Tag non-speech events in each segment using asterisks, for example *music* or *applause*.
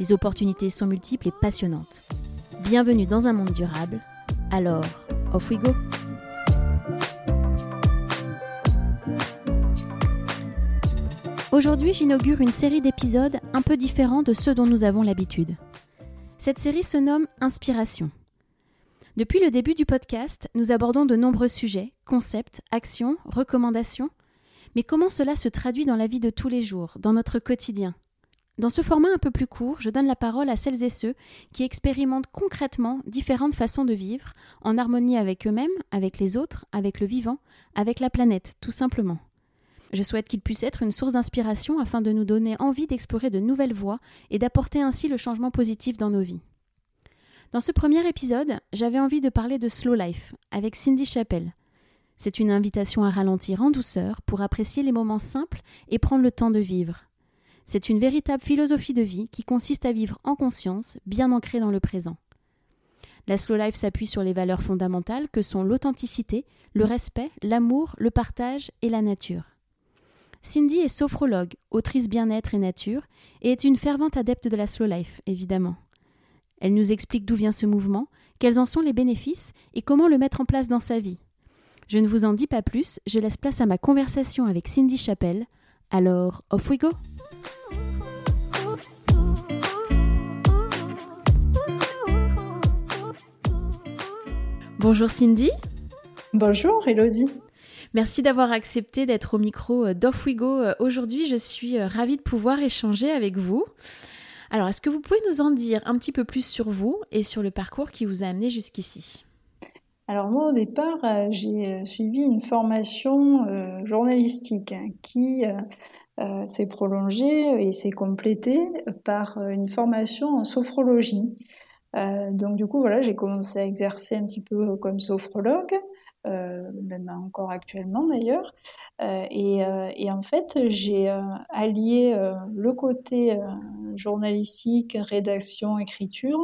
Les opportunités sont multiples et passionnantes. Bienvenue dans un monde durable. Alors, off we go! Aujourd'hui, j'inaugure une série d'épisodes un peu différents de ceux dont nous avons l'habitude. Cette série se nomme Inspiration. Depuis le début du podcast, nous abordons de nombreux sujets, concepts, actions, recommandations. Mais comment cela se traduit dans la vie de tous les jours, dans notre quotidien? Dans ce format un peu plus court, je donne la parole à celles et ceux qui expérimentent concrètement différentes façons de vivre, en harmonie avec eux-mêmes, avec les autres, avec le vivant, avec la planète, tout simplement. Je souhaite qu'il puisse être une source d'inspiration afin de nous donner envie d'explorer de nouvelles voies et d'apporter ainsi le changement positif dans nos vies. Dans ce premier épisode, j'avais envie de parler de Slow Life avec Cindy Chappell. C'est une invitation à ralentir en douceur pour apprécier les moments simples et prendre le temps de vivre. C'est une véritable philosophie de vie qui consiste à vivre en conscience, bien ancrée dans le présent. La slow life s'appuie sur les valeurs fondamentales que sont l'authenticité, le respect, l'amour, le partage et la nature. Cindy est sophrologue, autrice bien-être et nature, et est une fervente adepte de la slow life, évidemment. Elle nous explique d'où vient ce mouvement, quels en sont les bénéfices et comment le mettre en place dans sa vie. Je ne vous en dis pas plus, je laisse place à ma conversation avec Cindy Chappell. Alors, off we go! Bonjour Cindy. Bonjour Elodie. Merci d'avoir accepté d'être au micro euh, d'Off We Go euh, aujourd'hui. Je suis euh, ravie de pouvoir échanger avec vous. Alors, est-ce que vous pouvez nous en dire un petit peu plus sur vous et sur le parcours qui vous a amené jusqu'ici? Alors moi au départ j'ai suivi une formation journalistique hein, qui s'est prolongée et s'est complétée par une formation en sophrologie. donc du coup voilà j'ai commencé à exercer un petit peu comme sophrologue euh, même encore actuellement d'ailleurs. Euh, euh, et, en fait, j'ai allié le côté journalistique, rédaction, écriture,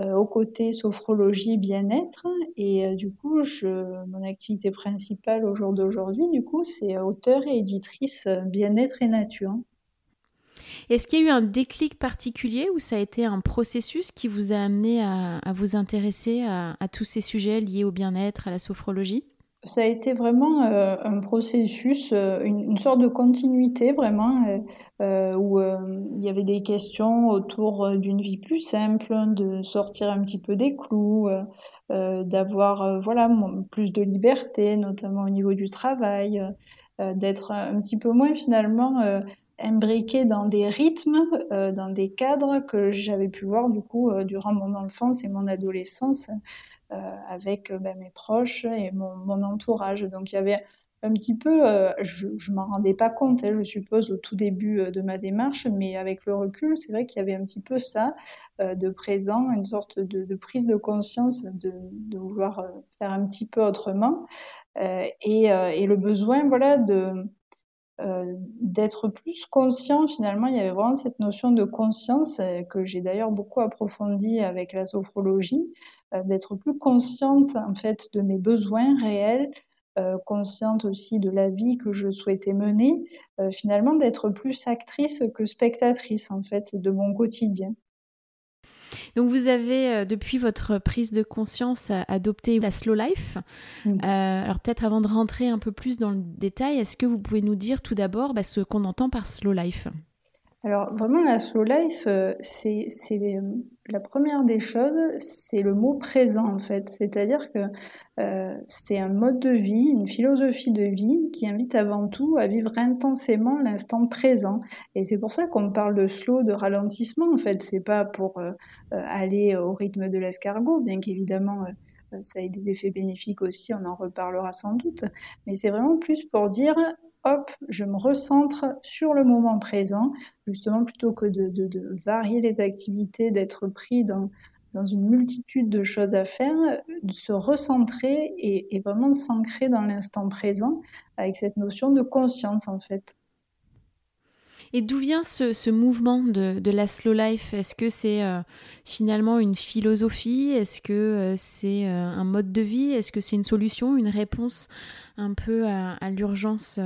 au côté sophrologie, bien-être. Et du coup, mon activité principale au jour d'aujourd'hui, du coup, c'est auteur et éditrice bien-être et nature. Est-ce qu'il y a eu un déclic particulier ou ça a été un processus qui vous a amené à, vous intéresser à, tous ces sujets liés au bien-être, à la sophrologie? Ça a été vraiment euh, un processus, euh, une, sorte de continuité vraiment, euh, où il y avait des questions autour d'une vie plus simple, de sortir un petit peu des clous, d'avoir voilà plus de liberté, notamment au niveau du travail, d'être un petit peu moins finalement imbriqué dans des rythmes, dans des cadres que j'avais pu voir du coup durant mon enfance et mon adolescence avec ben, mes proches et mon, mon, entourage. Donc il y avait un petit peu, je, je m'en rendais pas compte, hein, je suppose, au tout début de ma démarche, mais avec le recul, c'est vrai qu'il y avait un petit peu ça de présent, une sorte de, de prise de conscience de, de, vouloir faire un petit peu autrement et, et, le besoin, voilà, de euh, d'être plus conscient finalement il y avait vraiment cette notion de conscience euh, que j'ai d'ailleurs beaucoup approfondie avec la sophrologie euh, d'être plus consciente en fait de mes besoins réels consciente aussi de la vie que je souhaitais mener finalement d'être plus actrice que spectatrice en fait de mon quotidien donc vous avez, euh, depuis votre prise de conscience, adopté la slow life. Euh, alors peut-être avant de rentrer un peu plus dans le détail, est-ce que vous pouvez nous dire tout d'abord bah, ce qu'on entend par slow life? Alors vraiment la slow life, euh, c'est la première des choses, c'est le mot présent en fait. C'est-à-dire que euh, c'est un mode de vie, une philosophie de vie qui invite avant tout à vivre intensément l'instant présent. Et c'est pour ça qu'on parle de slow, de ralentissement en fait. C'est pas pour euh, aller au rythme de l'escargot, bien qu'évidemment ça ait des effets bénéfiques aussi, on en reparlera sans doute. Mais c'est vraiment plus pour dire hop, je me recentre sur le moment présent, justement plutôt que de, varier les activités, d'être pris dans, dans une multitude de choses à faire, de se recentrer et, et vraiment s'ancrer dans l'instant présent avec cette notion de conscience en fait. Et d'où vient ce, mouvement de, la slow life? Est-ce que c'est euh, finalement une philosophie? Est-ce que euh, c'est euh, un mode de vie? Est-ce que c'est une solution, une réponse un peu à l'urgence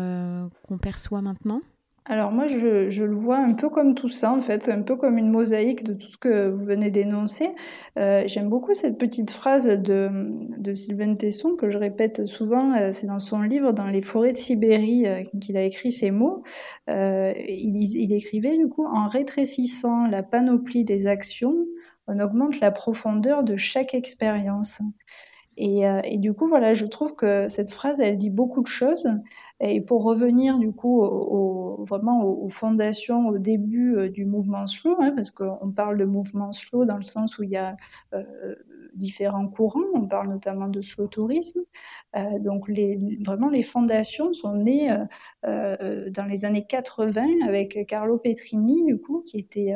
qu'on perçoit maintenant? Alors moi, je, je, le vois un peu comme tout ça, en fait, un peu comme une mosaïque de tout ce que vous venez d'énoncer. Euh, J'aime beaucoup cette petite phrase de, de Sylvain Tesson que je répète souvent. Euh, c'est dans son livre Dans les forêts de Sibérie euh, qu'il a écrit ces mots. Euh, il, il écrivait du coup en rétrécissant la panoplie des actions, on augmente la profondeur de chaque expérience. Et, et, du coup, voilà, je trouve que cette phrase, elle dit beaucoup de choses. Et pour revenir du coup vraiment aux, fondations, au début euh, du mouvement slow, hein, parce qu'on parle de mouvement slow dans le sens où il y a euh, différents courants, on parle notamment de slow tourisme. Euh, donc vraiment les fondations sont nées dans les années 80 avec Carlo Petrini du coup qui était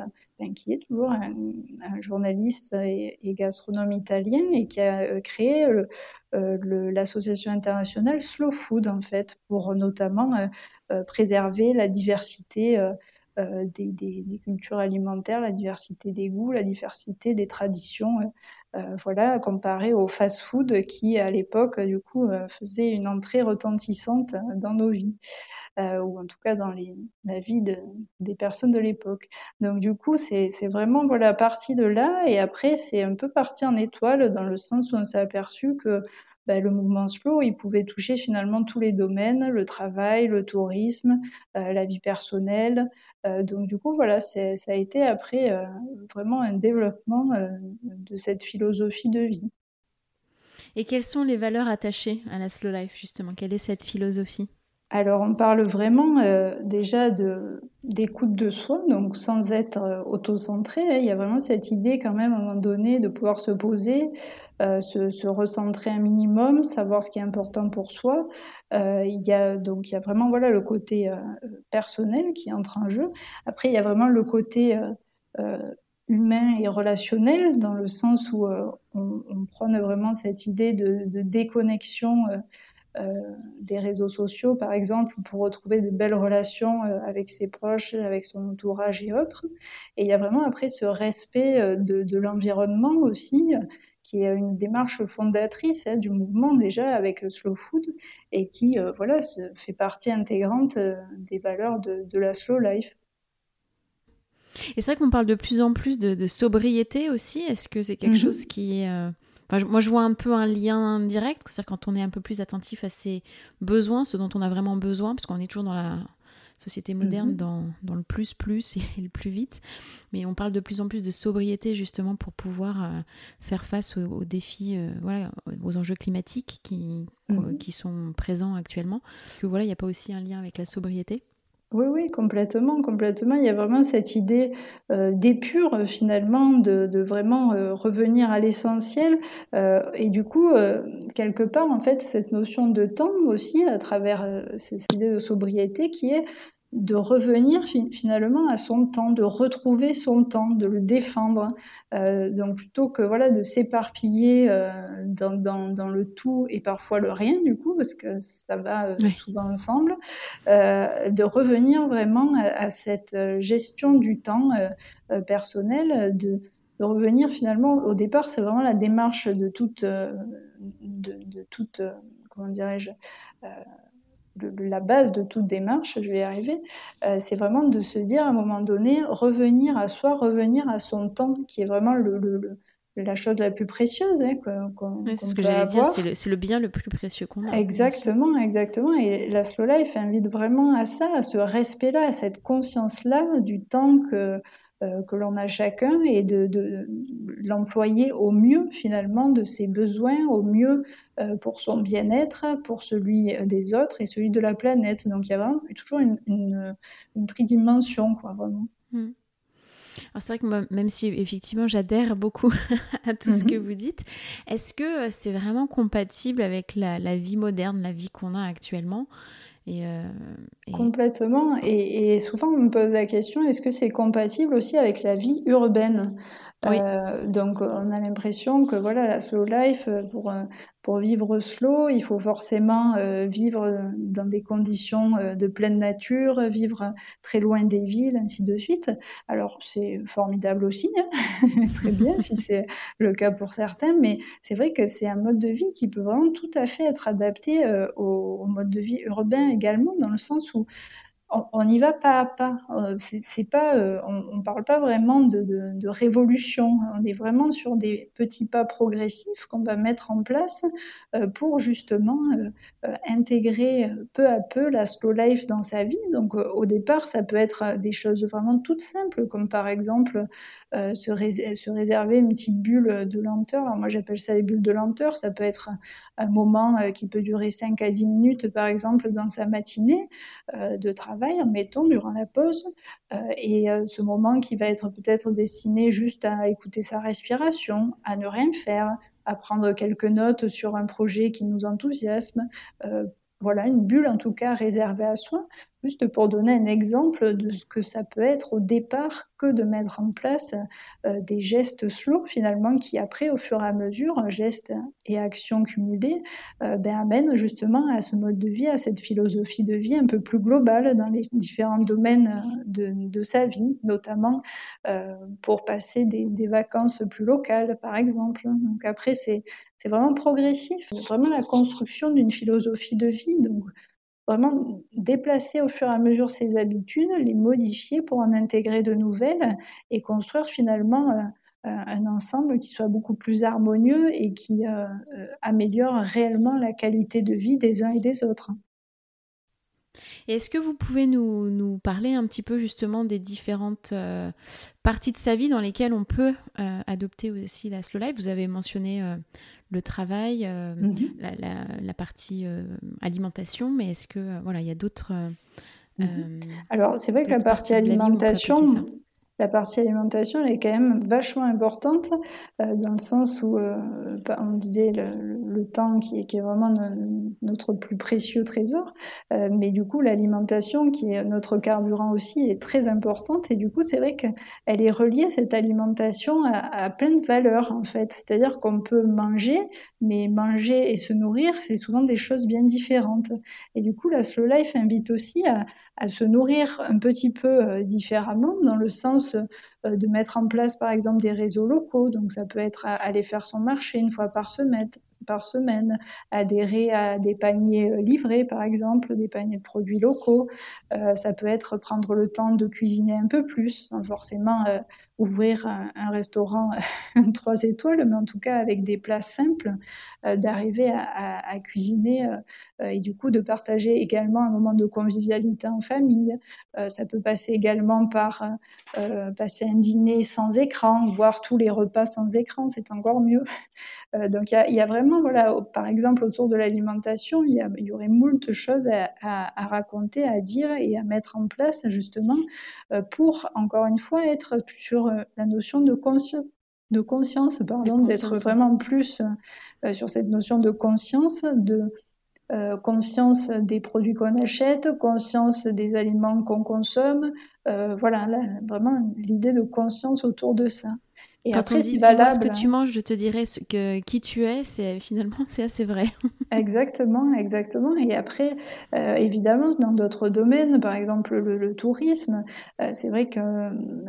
qui est toujours un, un journaliste et, et, gastronome italien et qui a créé le, euh, l'association internationale Slow Food, en fait, pour notamment euh, euh, préserver la diversité des, des, cultures alimentaires, la diversité des goûts, la diversité des traditions, voilà, comparé au fast-food qui, à l'époque, du coup, faisait une entrée retentissante dans nos vies. Ou en tout cas dans la vie de, des personnes de l'époque. Donc du coup, c'est vraiment parti de là, et après c'est un peu parti en étoile dans le sens où on s'est aperçu que bah, le mouvement slow, il pouvait toucher finalement tous les domaines, le travail, le tourisme, euh, la vie personnelle. Euh, donc du coup, voilà, ça a été après euh, vraiment un développement de cette philosophie de vie. Et quelles sont les valeurs attachées à la slow life, justement? Quelle est cette philosophie? Alors, on parle vraiment euh, déjà de d'écoute de soi, donc sans être euh, auto-centré. Hein. Il y a vraiment cette idée quand même à un moment donné de pouvoir se poser, euh, se, se, recentrer un minimum, savoir ce qui est important pour soi. Euh, il y a donc il y a vraiment voilà le côté euh, personnel qui entre en jeu. Après, il y a vraiment le côté humain et relationnel dans le sens où on, on prône vraiment cette idée de, de déconnexion euh, des réseaux sociaux, par exemple, pour retrouver de belles relations euh, avec ses proches, avec son entourage et autres. Et il y a vraiment après ce respect euh, de, l'environnement aussi, qui est une démarche fondatrice hein, du mouvement déjà avec Slow Food et qui voilà fait partie intégrante des valeurs de, la slow life. Et c'est vrai qu'on parle de plus en plus de, sobriété aussi. Est-ce que c'est quelque mhm. chose qui moi, je vois un peu un lien direct, c'est-à-dire quand on est un peu plus attentif à ses besoins, ce dont on a vraiment besoin, parce qu'on est toujours dans la société moderne, mhm. dans, dans, le plus plus *laughs* et le plus vite. Mais on parle de plus en plus de sobriété justement pour pouvoir euh, faire face aux, défis, euh, voilà, aux enjeux climatiques qui, mhm. qui sont présents actuellement. Que voilà, il n'y a pas aussi un lien avec la sobriété oui, oui, complètement, complètement. Il y a vraiment cette idée euh, d'épure euh, finalement, de, vraiment euh, revenir à l'essentiel. Euh, et du coup, quelque part, en fait, cette notion de temps aussi, à travers cette idée de sobriété, qui est de revenir finalement à son temps, de retrouver son temps, de le défendre. Euh, donc plutôt que voilà de s'éparpiller euh, dans, dans, dans, le tout et parfois le rien du coup, parce que ça va euh, souvent ensemble, euh, de revenir vraiment à, cette euh, gestion du temps personnel, de, de, revenir finalement au départ, c'est vraiment la démarche de toute, de, de toute comment dirais-je, la base de toute démarche, je vais y arriver, euh, c'est vraiment de se dire à un moment donné, revenir à soi, revenir à son temps, qui est vraiment le, la chose la plus précieuse. Hein, c'est ce que j'allais dire, c'est le, bien le plus précieux qu'on a. Exactement, exactement. Et la slow life invite vraiment à ça, à ce respect-là, à cette conscience-là du temps que que l'on a chacun et de, de l'employer au mieux finalement de ses besoins, au mieux euh, pour son bien-être, pour celui des autres et celui de la planète. Donc il y a vraiment toujours une, une, une tridimension, quoi, vraiment. Hmm. Alors c'est vrai que même si effectivement j'adhère beaucoup *laughs* à tout ce que mhm. vous dites, est-ce que euh, c'est vraiment compatible avec la, vie moderne, la vie qu'on a actuellement? Et, euh, Complètement. Et, souvent on me pose la question, est-ce que c'est compatible aussi avec la vie urbaine? Euh, donc on a l'impression que voilà la slow life pour pour vivre slow, il faut forcément euh, vivre dans des conditions euh, de pleine nature, vivre très loin des villes, ainsi de suite. Alors c'est formidable aussi, hein. *laughs* très bien si c'est le cas pour certains, mais c'est vrai que c'est un mode de vie qui peut vraiment tout à fait être adapté euh, au, mode de vie urbain également, dans le sens où on, y va pas à pas. Euh, c'est pas, euh, on, ne parle pas vraiment de, révolution. On est vraiment sur des petits pas progressifs qu'on va mettre en place euh, pour justement intégrer peu à peu la slow life dans sa vie. Donc au départ, ça peut être des choses vraiment toutes simples, comme par exemple se, réserver une petite bulle de lenteur. Alors moi, j'appelle ça les bulles de lenteur. Ça peut être un moment qui peut durer 5 à 10 minutes, par exemple, dans sa matinée de travail en mettons, durant la pause. Euh, et euh, ce moment qui va être peut-être destiné juste à écouter sa respiration, à ne rien faire, à prendre quelques notes sur un projet qui nous enthousiasme. Euh, voilà, une bulle en tout cas réservée à soi, Juste pour donner un exemple de ce que ça peut être au départ que de mettre en place euh, des gestes slow finalement qui après au fur et à mesure, gestes et actions cumulées, euh, ben, amènent justement à ce mode de vie, à cette philosophie de vie un peu plus globale dans les différents domaines de, sa vie, notamment euh, pour passer des, des, vacances plus locales par exemple. Donc après c'est c'est vraiment progressif, vraiment la construction d'une philosophie de vie. Donc vraiment déplacer au fur et à mesure ses habitudes, les modifier pour en intégrer de nouvelles et construire finalement euh, euh, un ensemble qui soit beaucoup plus harmonieux et qui euh, améliore réellement la qualité de vie des uns et des autres. est-ce que vous pouvez nous, nous, parler un petit peu justement des différentes parties de sa vie dans lesquelles on peut adopter aussi la slow life? Vous avez mentionné le travail, euh, mhm. la, partie euh, alimentation, mais est-ce que euh, voilà, il y a d'autres. Mhm. Alors, c'est vrai que la partie alimentation, la partie alimentation elle est quand même vachement importante euh, dans le sens où euh, bah, on disait le, le temps qui est, qui est, vraiment notre plus précieux trésor, euh, mais du coup l'alimentation qui est notre carburant aussi est très importante. Et du coup c'est vrai qu'elle est reliée cette alimentation à, à plein de valeurs en fait, c'est-à-dire qu'on peut manger, mais manger et se nourrir c'est souvent des choses bien différentes. Et du coup la slow life invite aussi à à se nourrir un petit peu euh, différemment, dans le sens de mettre en place par exemple des réseaux locaux. Donc ça peut être aller faire son marché une fois par semaine, par semaine, adhérer à des paniers euh, livrés par exemple, des paniers de produits locaux. ça peut être prendre le temps de cuisiner un peu plus, sans forcément ouvrir un, restaurant *laughs* trois étoiles, mais en tout cas avec des plats simples, d'arriver à, à, cuisiner et du coup de partager également un moment de convivialité en famille. ça peut passer également par passer un dîner sans écran, voir tous les repas sans écran, c'est encore mieux. Euh, donc il y, a, vraiment, voilà, par exemple, autour de l'alimentation, il, y, aurait moult choses à, raconter, à dire et à mettre en place justement euh, pour, encore une fois, être sur euh, la notion de conscience de conscience, pardon, d'être vraiment plus sur cette notion de conscience, de conscience des produits qu'on achète, conscience des aliments qu'on consomme. Voilà, vraiment l'idée de conscience autour de ça. Et Quand on dit valable... ce que tu manges, je te dirais ce que, qui tu es, c'est finalement c'est assez vrai. *laughs* exactement, exactement. Et après, euh, évidemment, dans d'autres domaines, par exemple le, tourisme, euh, c'est vrai que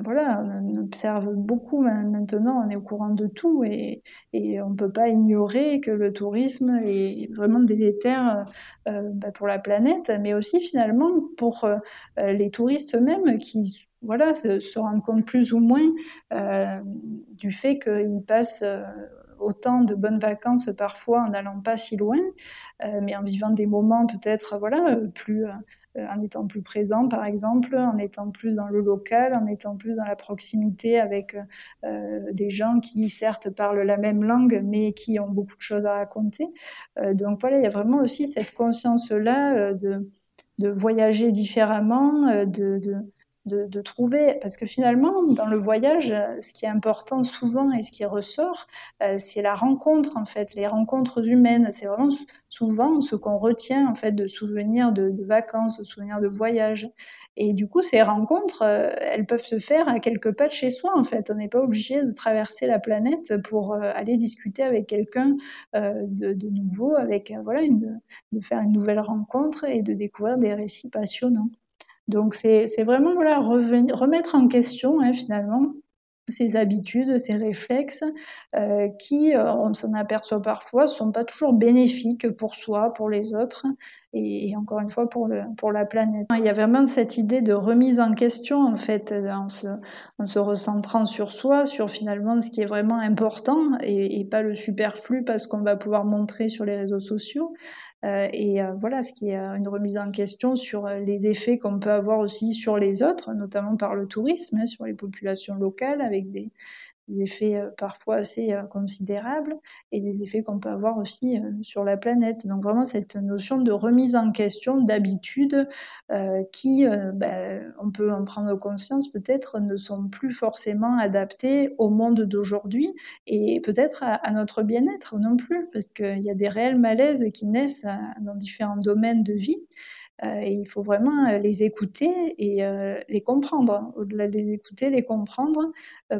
voilà, on observe beaucoup maintenant, on est au courant de tout et, et on ne peut pas ignorer que le tourisme est vraiment délétère euh, bah, pour la planète, mais aussi finalement pour les touristes eux-mêmes qui voilà, se, rendre compte plus ou moins euh, du fait qu'ils passent euh, autant de bonnes vacances parfois en n'allant pas si loin, euh, mais en vivant des moments peut-être voilà plus en étant plus présent par exemple, en étant plus dans le local, en étant plus dans la proximité avec des gens qui certes parlent la même langue mais qui ont beaucoup de choses à raconter. donc voilà, il y a vraiment aussi cette conscience là de, de voyager différemment, de, trouver, parce que finalement, dans le voyage, ce qui est important souvent et ce qui ressort, euh, c'est la rencontre, en fait, les rencontres humaines. C'est vraiment souvent ce qu'on retient, en fait, de souvenirs de, de vacances, de souvenirs de voyage. Et du coup, ces rencontres, euh, elles peuvent se faire à quelques pas de chez soi, en fait. On n'est pas obligé de traverser la planète pour euh, aller discuter avec quelqu'un de, de, nouveau, avec voilà, de faire une nouvelle rencontre et de découvrir des récits passionnants. Donc, c'est vraiment voilà, remettre en question, hein, finalement, ces habitudes, ces réflexes euh, qui, euh, on s'en aperçoit parfois, sont pas toujours bénéfiques pour soi, pour les autres et, encore une fois pour, le, pour la planète. Il y a vraiment cette idée de remise en question en fait en se, en se recentrant sur soi, sur finalement ce qui est vraiment important et pas le superflu parce qu'on va pouvoir montrer sur les réseaux sociaux. Euh, et euh, voilà, ce qui est euh, une remise en question sur les effets qu'on peut avoir aussi sur les autres, notamment par le tourisme, hein, sur les populations locales, avec des, des effets euh, parfois assez euh, considérables et des effets qu'on peut avoir aussi euh, sur la planète. Donc vraiment cette notion de remise en question d'habitudes qui, ben, on peut en prendre conscience peut-être, ne sont plus forcément adaptées au monde d'aujourd'hui et peut-être à, notre bien-être non plus, parce qu'il y a des réels malaises qui naissent dans différents domaines de vie. Euh, et il faut vraiment euh, les écouter et euh, les comprendre. Au-delà de les écouter, les comprendre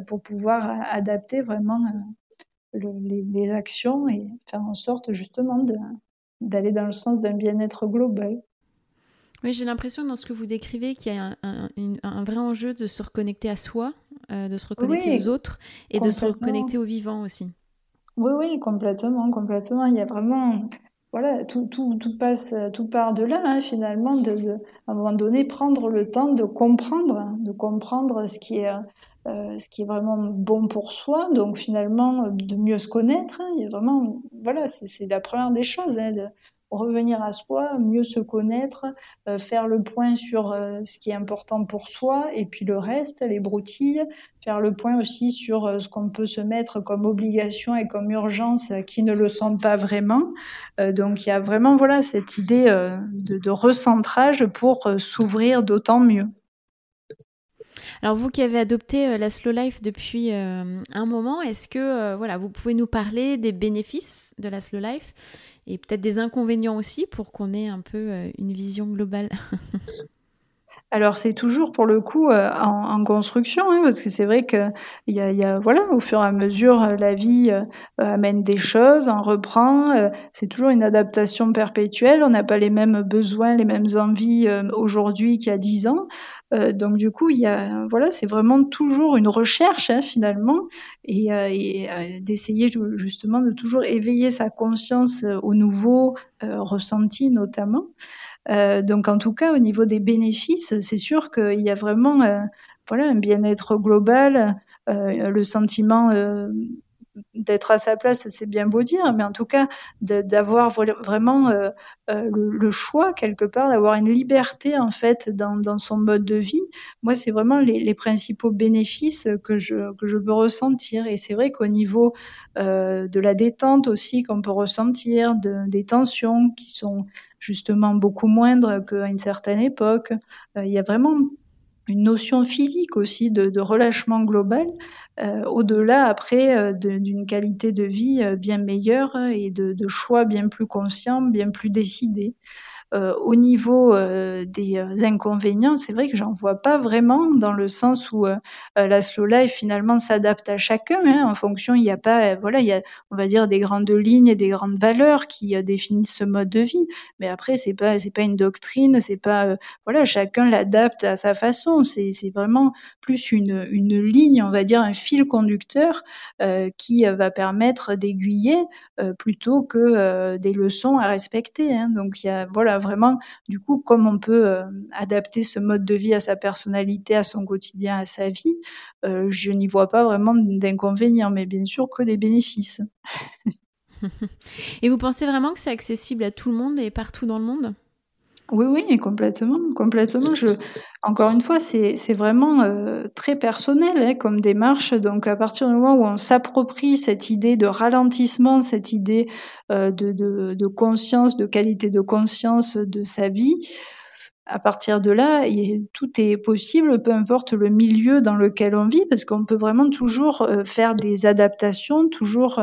pour pouvoir adapter vraiment les, actions et faire en sorte justement d'aller dans le sens d'un bien-être global. Oui, j'ai l'impression dans ce que vous décrivez qu'il y a un, vrai enjeu de se reconnecter à soi, de se reconnecter aux autres et de se reconnecter aux vivants aussi. Oui, oui, complètement, complètement. Il y a vraiment voilà, tout, tout, tout, passe, tout part de là, hein, finalement, de, de, à un moment donné, prendre le temps de comprendre, de comprendre ce qui est, euh, ce qui est vraiment bon pour soi, donc finalement, de mieux se connaître. Hein, a vraiment, voilà, c'est la première des choses, hein, de, revenir à soi, mieux se connaître, euh, faire le point sur euh, ce qui est important pour soi et puis le reste, les broutilles, faire le point aussi sur euh, ce qu'on peut se mettre comme obligation et comme urgence qui ne le sont pas vraiment. donc il y a vraiment voilà cette idée de, de, recentrage pour s'ouvrir d'autant mieux. Alors vous qui avez adopté la slow life depuis un moment, est-ce que voilà, vous pouvez nous parler des bénéfices de la slow life et peut-être des inconvénients aussi pour qu'on ait un peu euh, une vision globale *laughs* Alors c'est toujours pour le coup euh, en, construction, hein, parce que c'est vrai que il y a, voilà, au fur et à mesure, euh, la vie amène des choses, en reprend. c'est toujours une adaptation perpétuelle. On n'a pas les mêmes besoins, les mêmes envies aujourd'hui qu'il y a dix ans. Euh, donc du coup, il y a, voilà, c'est vraiment toujours une recherche hein, finalement, et, euh, et euh, d'essayer justement de toujours éveiller sa conscience au nouveau ressenti notamment. Donc en tout cas, au niveau des bénéfices, c'est sûr qu'il y a vraiment, voilà, un bien-être global, le sentiment d'être à sa place, c'est bien beau dire, mais en tout cas d'avoir vraiment euh, euh, le, choix quelque part, d'avoir une liberté en fait dans, son mode de vie. Moi, c'est vraiment les, principaux bénéfices que je que je peux ressentir. Et c'est vrai qu'au niveau euh, de la détente aussi qu'on peut ressentir, de, des tensions qui sont justement beaucoup moindres qu'à une certaine époque, il y a vraiment notion physique aussi de, de relâchement global euh, au-delà après euh, d'une qualité de vie euh, bien meilleure et de, de, choix bien plus conscients, bien plus décidés. Euh, au niveau euh, des euh, inconvénients, c'est vrai que j'en vois pas vraiment dans le sens où la slow life finalement s'adapte à chacun. Hein, en fonction, il n'y a pas, voilà, il y a, on va dire des grandes lignes et des grandes valeurs qui définissent ce mode de vie. Mais après, c'est pas, c'est pas une doctrine, c'est pas, voilà, chacun l'adapte à sa façon. C'est, vraiment plus une, une ligne, on va dire un fil conducteur qui va permettre d'aiguiller plutôt que des leçons à respecter. Hein. Donc il y a, voilà vraiment, du coup, comme on peut euh, adapter ce mode de vie à sa personnalité, à son quotidien, à sa vie, euh, je n'y vois pas vraiment d'inconvénients, mais bien sûr que des bénéfices. *laughs* et vous pensez vraiment que c'est accessible à tout le monde et partout dans le monde? Oui, oui, complètement, complètement. Je, encore une fois, c'est vraiment euh, très personnel hein, comme démarche. Donc, à partir du moment où on s'approprie cette idée de ralentissement, cette idée euh, de, conscience, de qualité de conscience de sa vie, à partir de là, tout est possible, peu importe le milieu dans lequel on vit, parce qu'on peut vraiment toujours euh, faire des adaptations, toujours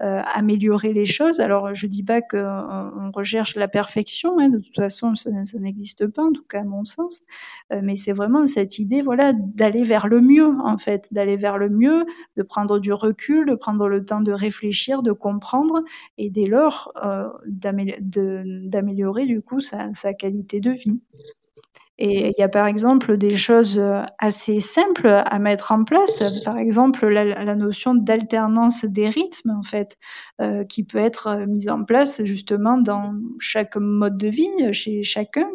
euh, euh, améliorer les choses. Alors, je dis pas qu'on recherche la perfection, hein, de toute façon, ça, n'existe pas, en tout cas à mon sens, mais c'est vraiment cette idée, voilà, d'aller vers le mieux, en fait, d'aller vers le mieux, de prendre du recul, de prendre le temps de réfléchir, de comprendre, et dès lors, d'améliorer du coup sa, sa qualité de vie. Et il y a par exemple des choses euh, assez simples à mettre en place, par exemple la, notion d'alternance des rythmes en fait, euh, qui peut être euh, mise en place justement dans chaque mode de vie, chez chacun,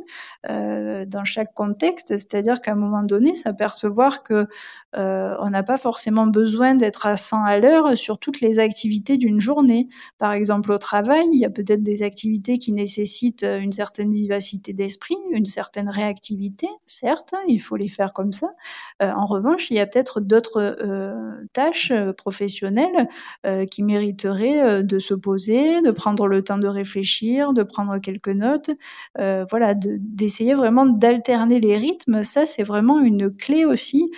dans chaque contexte. C'est-à-dire qu'à un moment donné, s'apercevoir que euh, on n'a pas forcément besoin d'être à 100 à l'heure sur toutes les activités d'une journée. Par exemple, au travail, il y a peut-être des activités qui nécessitent une certaine vivacité d'esprit, une certaine réactivité, certes, hein, il faut les faire comme ça. Euh, en revanche, il y a peut-être d'autres euh, tâches professionnelles qui mériteraient de se poser, de prendre le temps de réfléchir, de prendre quelques notes, voilà, d'essayer vraiment d'alterner les rythmes. Ça, c'est vraiment une clé aussi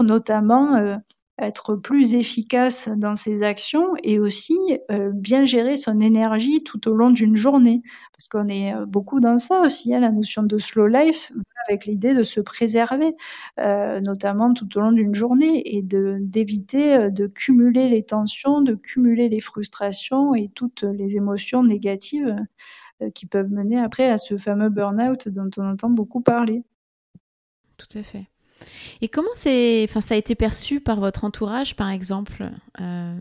notamment euh, être plus efficace dans ses actions et aussi euh, bien gérer son énergie tout au long d'une journée. Parce qu'on est euh, beaucoup dans ça aussi, hein, la notion de slow life, avec l'idée de se préserver, notamment tout au long d'une journée, et d'éviter de cumuler les tensions, de cumuler les frustrations et toutes les émotions négatives qui peuvent mener après à ce fameux burn-out dont on entend beaucoup parler. Tout à fait. Et comment c'est, ça a été perçu par votre entourage, par exemple euh,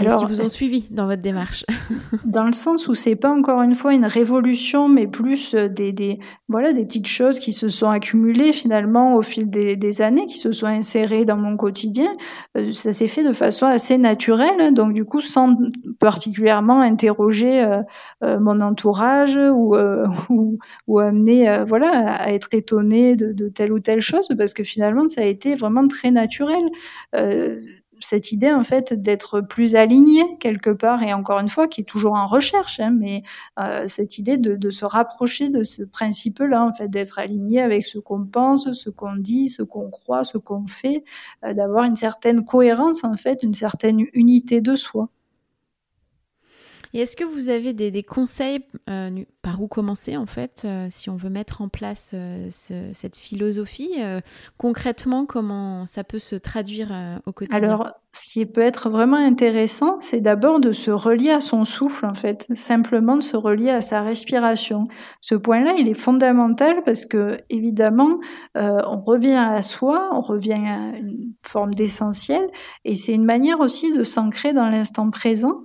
est-ce qu'ils vous ont suivi dans votre démarche? *laughs* Dans le sens où c'est pas encore une fois une révolution, mais plus euh, des, des, voilà, des petites choses qui se sont accumulées finalement au fil des, des années, qui se sont insérées dans mon quotidien. Euh, ça s'est fait de façon assez naturelle, donc du coup sans particulièrement interroger euh, mon entourage ou, *laughs* ou, ou, amener voilà, à être étonné de, de, telle ou telle chose, parce que finalement ça a été vraiment très naturel cette idée en fait d'être plus aligné quelque part et encore une fois qui est toujours en recherche hein, mais euh, cette idée de, se rapprocher de ce principe là en fait d'être aligné avec ce qu'on pense ce qu'on dit ce qu'on croit ce qu'on fait euh, d'avoir une certaine cohérence en fait une certaine unité de soi est-ce que vous avez des, conseils euh, par où commencer en fait euh, si on veut mettre en place euh, cette philosophie Concrètement, comment ça peut se traduire au quotidien? Alors, ce qui peut être vraiment intéressant, c'est d'abord de se relier à son souffle en fait, simplement de se relier à sa respiration. Ce point-là, il est fondamental parce que évidemment, on revient à soi, on revient à une forme d'essentiel, et c'est une manière aussi de s'ancrer dans l'instant présent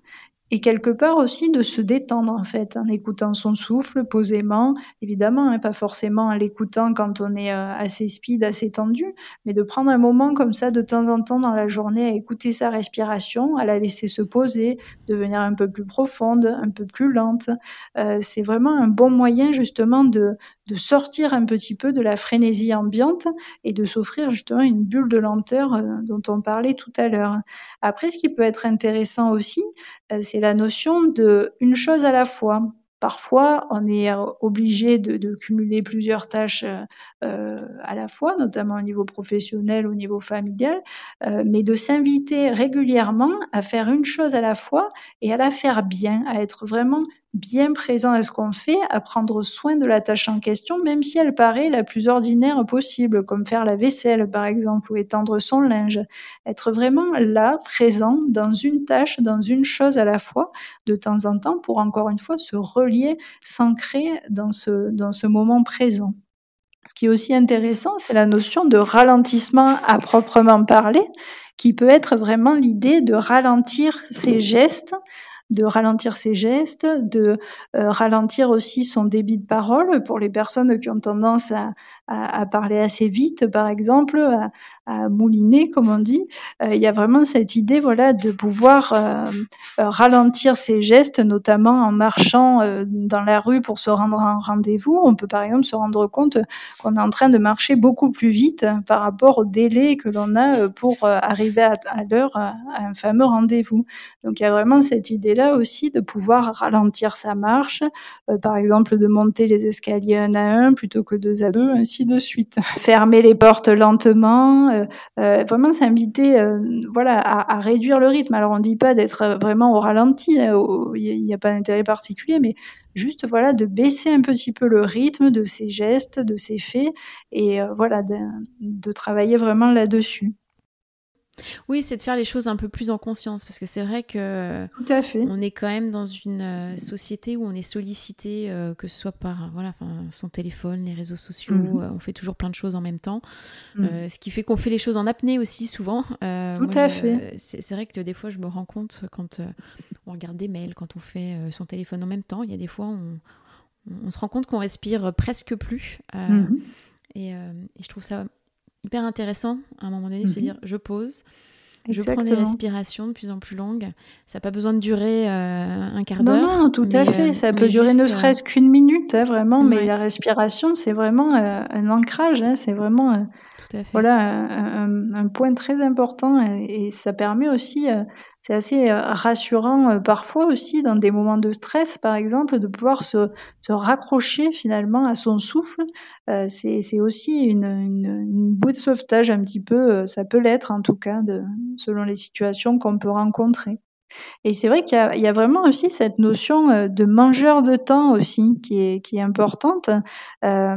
et quelque part aussi de se détendre en fait en écoutant son souffle posément, évidemment, hein, pas forcément en l'écoutant quand on est euh, assez speed, assez tendu, mais de prendre un moment comme ça de temps en temps dans la journée à écouter sa respiration, à la laisser se poser, devenir un peu plus profonde, un peu plus lente. Euh, c'est vraiment un bon moyen justement de, de sortir un petit peu de la frénésie ambiante et de s'offrir justement une bulle de lenteur euh, dont on parlait tout à l'heure. Après, ce qui peut être intéressant aussi, euh, c'est la notion de une chose à la fois. Parfois, on est euh, obligé de, cumuler plusieurs tâches à la fois, notamment au niveau professionnel, au niveau familial, mais de s'inviter régulièrement à faire une chose à la fois et à la faire bien, à être vraiment bien présent à ce qu'on fait, à prendre soin de la tâche en question, même si elle paraît la plus ordinaire possible, comme faire la vaisselle par exemple, ou étendre son linge. Être vraiment là, présent, dans une tâche, dans une chose à la fois, de temps en temps, pour encore une fois se relier, s'ancrer dans ce, dans ce moment présent. Ce qui est aussi intéressant, c'est la notion de ralentissement à proprement parler, qui peut être vraiment l'idée de ralentir ses gestes, de ralentir ses gestes, de euh, ralentir aussi son débit de parole pour les personnes qui ont tendance à, à, parler assez vite, par exemple, à, mouliner, comme on dit. il y a vraiment cette idée, voilà, de pouvoir ralentir ses gestes, notamment en marchant dans la rue pour se rendre à un rendez-vous. On peut par exemple se rendre compte qu'on est en train de marcher beaucoup plus vite par rapport au délai que l'on a pour arriver à, à l'heure à un fameux rendez-vous. Donc il y a vraiment cette idée-là aussi de pouvoir ralentir sa marche, euh, par exemple de monter les escaliers un à un plutôt que deux à deux, ainsi de suite. *laughs* Fermer les portes lentement, euh, euh, vraiment s'inviter voilà, à, réduire le rythme. Alors on ne dit pas d'être vraiment au ralenti, hein, il n'y a, pas d'intérêt particulier, mais juste voilà de baisser un petit peu le rythme de ses gestes, de ses faits, et voilà de travailler vraiment là-dessus. Oui, c'est de faire les choses un peu plus en conscience, parce que c'est vrai que Tout à fait. on est quand même dans une euh, société où on est sollicité, euh, que ce soit par voilà, son téléphone, les réseaux sociaux, mhm. euh, on fait toujours plein de choses en même temps, mhm. ce qui fait qu'on fait les choses en apnée aussi souvent. Tout à fait. C'est vrai que des fois, je me rends compte quand on regarde des mails, quand on fait son téléphone en même temps, il y a des fois, on, on se rend compte qu'on respire presque plus. Mhm. et, et, je trouve ça hyper intéressant à un moment donné de se mhm. dire je pose, je prends des respirations de plus en plus longues. Ça n'a pas besoin de durer euh, un quart d'heure. Non, non, tout à fait. Ça peut durer ne euh, serait-ce qu'une minute, hein, vraiment. Mais la respiration, c'est vraiment euh, un ancrage. Hein, c'est vraiment Voilà, un, un, point très important. Et, ça permet aussi c'est assez euh, rassurant euh, parfois aussi dans des moments de stress, par exemple, de pouvoir se, se raccrocher finalement à son souffle. Euh, c'est aussi une, une, une, de sauvetage un petit peu, ça peut l'être en tout cas, de, selon les situations qu'on peut rencontrer. Et c'est vrai qu'il y, a vraiment aussi cette notion de mangeur de temps aussi qui est, importante euh,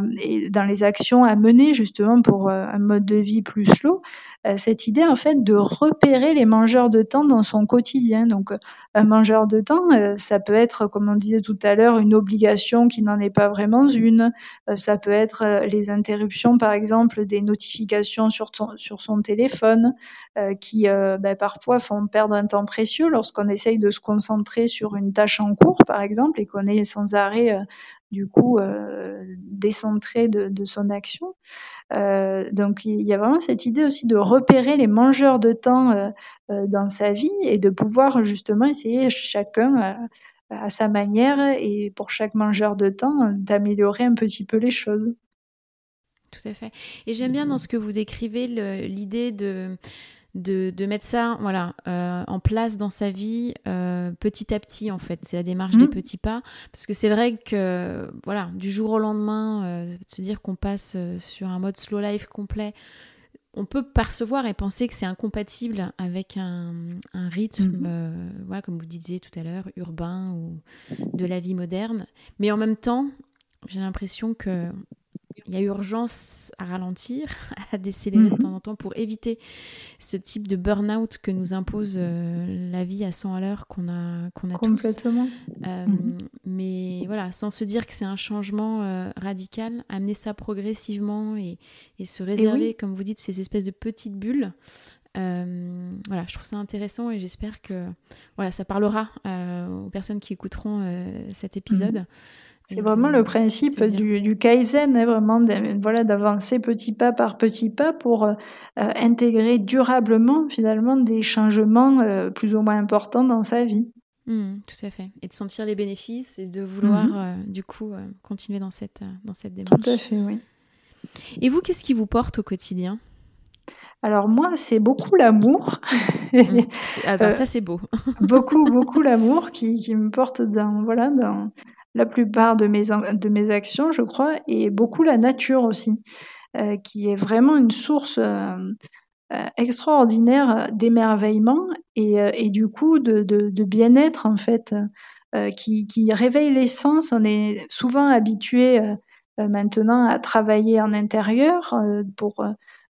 dans les actions à mener justement pour un mode de vie plus slow. Euh, cette idée en fait de repérer les mangeurs de temps dans son quotidien. Donc euh, un mangeur de temps, euh, ça peut être, comme on disait tout à l'heure, une obligation qui n'en est pas vraiment une. ça peut être les interruptions, par exemple, des notifications sur, sur son téléphone, qui ben, parfois font perdre un temps précieux lorsqu'on essaye de se concentrer sur une tâche en cours, par exemple, et qu'on est sans arrêt du coup décentré de, de, son action. Euh, donc il y a vraiment cette idée aussi de repérer les mangeurs de temps euh, euh, dans sa vie et de pouvoir justement essayer chacun à sa manière et pour chaque mangeur de temps d'améliorer un petit peu les choses. Tout à fait. Et j'aime bien dans ce que vous décrivez l'idée de de, mettre ça voilà, euh, en place dans sa vie euh, petit à petit en fait. C'est la démarche des mmh. petits pas. Parce que c'est vrai que voilà, du jour au lendemain, euh, se dire qu'on passe sur un mode slow life complet, on peut percevoir et penser que c'est incompatible avec un, rythme, mmh. voilà, comme vous disiez tout à l'heure, urbain ou de la vie moderne. Mais en même temps, j'ai l'impression que il y a urgence à ralentir, *laughs* à décélérer de mhm. temps en temps pour éviter ce type de burn-out que nous impose euh, la vie à 100 à l'heure qu'on a, qu'on a Complètement. tous. Euh, mhm. Mais voilà, sans se dire que c'est un changement euh, radical, amener ça progressivement et, et se réserver, comme vous dites, ces espèces de petites bulles. voilà, je trouve ça intéressant et j'espère que voilà, ça parlera aux personnes qui écouteront cet épisode. Mhm. C'est vraiment le principe du, du, kaizen, hein, vraiment voilà d'avancer petit pas par petit pas pour euh, intégrer durablement finalement des changements euh, plus ou moins importants dans sa vie. Mmh, tout à fait. Et de sentir les bénéfices et de vouloir mmh. euh, du coup continuer dans cette, dans cette démarche. Tout à fait, oui. Et vous, qu'est-ce qui vous porte au quotidien? Alors moi, c'est beaucoup l'amour. Mmh. *laughs* Ah ben, ça c'est beau. beaucoup, beaucoup l'amour qui, qui, me porte dans voilà dans la plupart de mes, actions, je crois, et beaucoup la nature aussi, euh, qui est vraiment une source euh, euh, extraordinaire d'émerveillement et, du coup de, bien-être en fait, qui, qui, réveille l'essence. On est souvent habitué maintenant à travailler en intérieur pour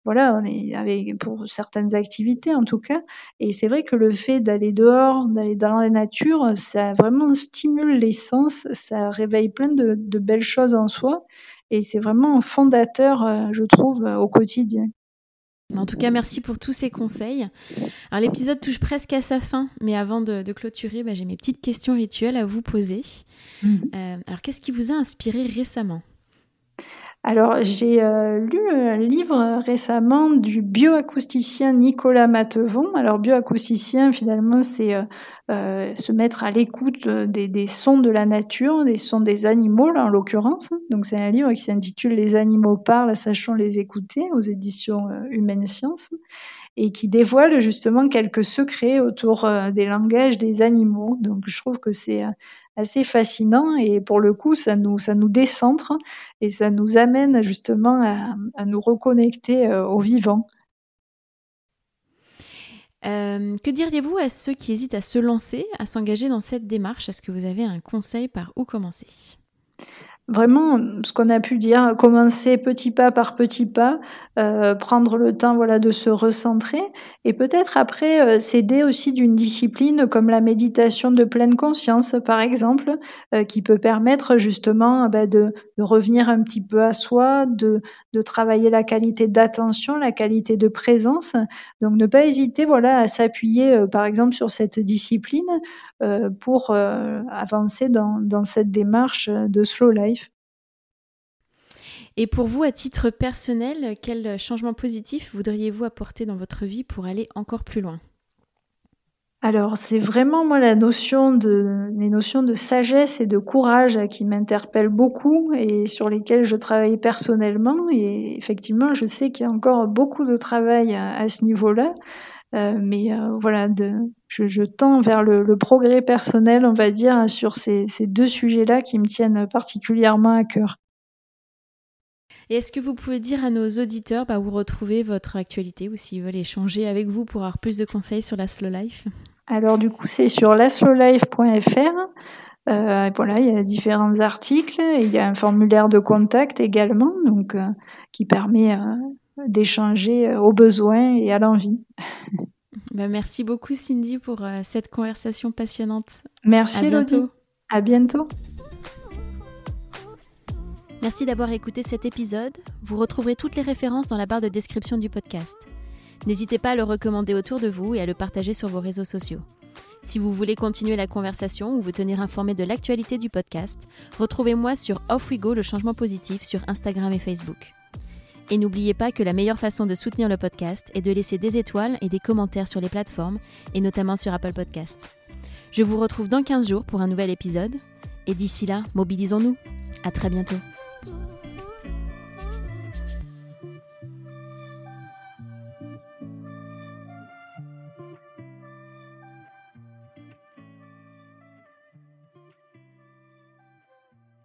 voilà, on est avec, pour certaines activités en tout cas. Et c'est vrai que le fait d'aller dehors, d'aller dans la nature, ça vraiment stimule les sens, ça réveille plein de, belles choses en soi. Et c'est vraiment fondateur, euh, je trouve, au quotidien. En tout cas, merci pour tous ces conseils. Alors, l'épisode touche presque à sa fin, mais avant de, clôturer, bah, j'ai mes petites questions rituelles à vous poser. Mmh. Euh, alors, qu'est-ce qui vous a inspiré récemment? Alors, j'ai euh, lu un livre récemment du bioacousticien Nicolas Matevon. Alors, bioacousticien, finalement, c'est euh, euh, se mettre à l'écoute des, sons de la nature, des sons des animaux, là, en l'occurrence. Donc, c'est un livre qui s'intitule Les animaux parlent, sachant les écouter, aux éditions Humaine Science, et qui dévoile justement quelques secrets autour des langages des animaux. Donc, je trouve que c'est assez fascinant et pour le coup, ça nous, décentre et ça nous amène justement à, nous reconnecter euh, au vivant. Euh, que diriez-vous à ceux qui hésitent à se lancer, à s'engager dans cette démarche? Est-ce que vous avez un conseil par où commencer? Vraiment ce qu'on a pu dire, commencer petit pas par petit pas, euh, prendre le temps voilà de se recentrer et peut-être après euh, s'aider aussi d'une discipline comme la méditation de pleine conscience par exemple, euh, qui peut permettre justement bah, de, de, revenir un petit peu à soi, de, de travailler la qualité d'attention, la qualité de présence. Donc ne pas hésiter voilà à s'appuyer par exemple sur cette discipline pour avancer dans, dans cette démarche de slow life. Et pour vous, à titre personnel, quel changement positif voudriez-vous apporter dans votre vie pour aller encore plus loin? Alors c'est vraiment moi la notion de les notions de sagesse et de courage qui m'interpellent beaucoup et sur lesquelles je travaille personnellement. Et effectivement je sais qu'il y a encore beaucoup de travail à, ce niveau-là. Euh, mais euh, voilà je, tends vers le, progrès personnel on va dire sur ces deux sujets-là qui me tiennent particulièrement à cœur. Et est-ce que vous pouvez dire à nos auditeurs bah, où retrouver votre actualité ou s'ils veulent échanger avec vous pour avoir plus de conseils sur la slow life? Alors du coup, c'est sur laslowlife.fr. Euh, voilà, il y a différents articles, il y a un formulaire de contact également, donc euh, qui permet euh, d'échanger aux besoins et à l'envie. *laughs* Bah, merci beaucoup Cindy pour cette conversation passionnante. Merci à bientôt. À bientôt. Merci d'avoir écouté cet épisode. Vous retrouverez toutes les références dans la barre de description du podcast. N'hésitez pas à le recommander autour de vous et à le partager sur vos réseaux sociaux. Si vous voulez continuer la conversation ou vous tenir informé de l'actualité du podcast, retrouvez-moi sur Off We Go le changement positif sur Instagram et Facebook. Et n'oubliez pas que la meilleure façon de soutenir le podcast est de laisser des étoiles et des commentaires sur les plateformes, et notamment sur Apple Podcast. Je vous retrouve dans 15 jours pour un nouvel épisode, et d'ici là, mobilisons-nous. À très bientôt.